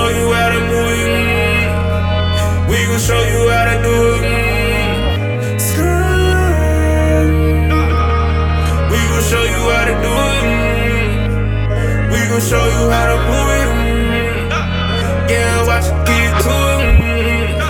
show you how to move it. We gon' show you how to do it. We gon' show you how to do it. We gon' show you how to move it. Yeah, watch it get to it.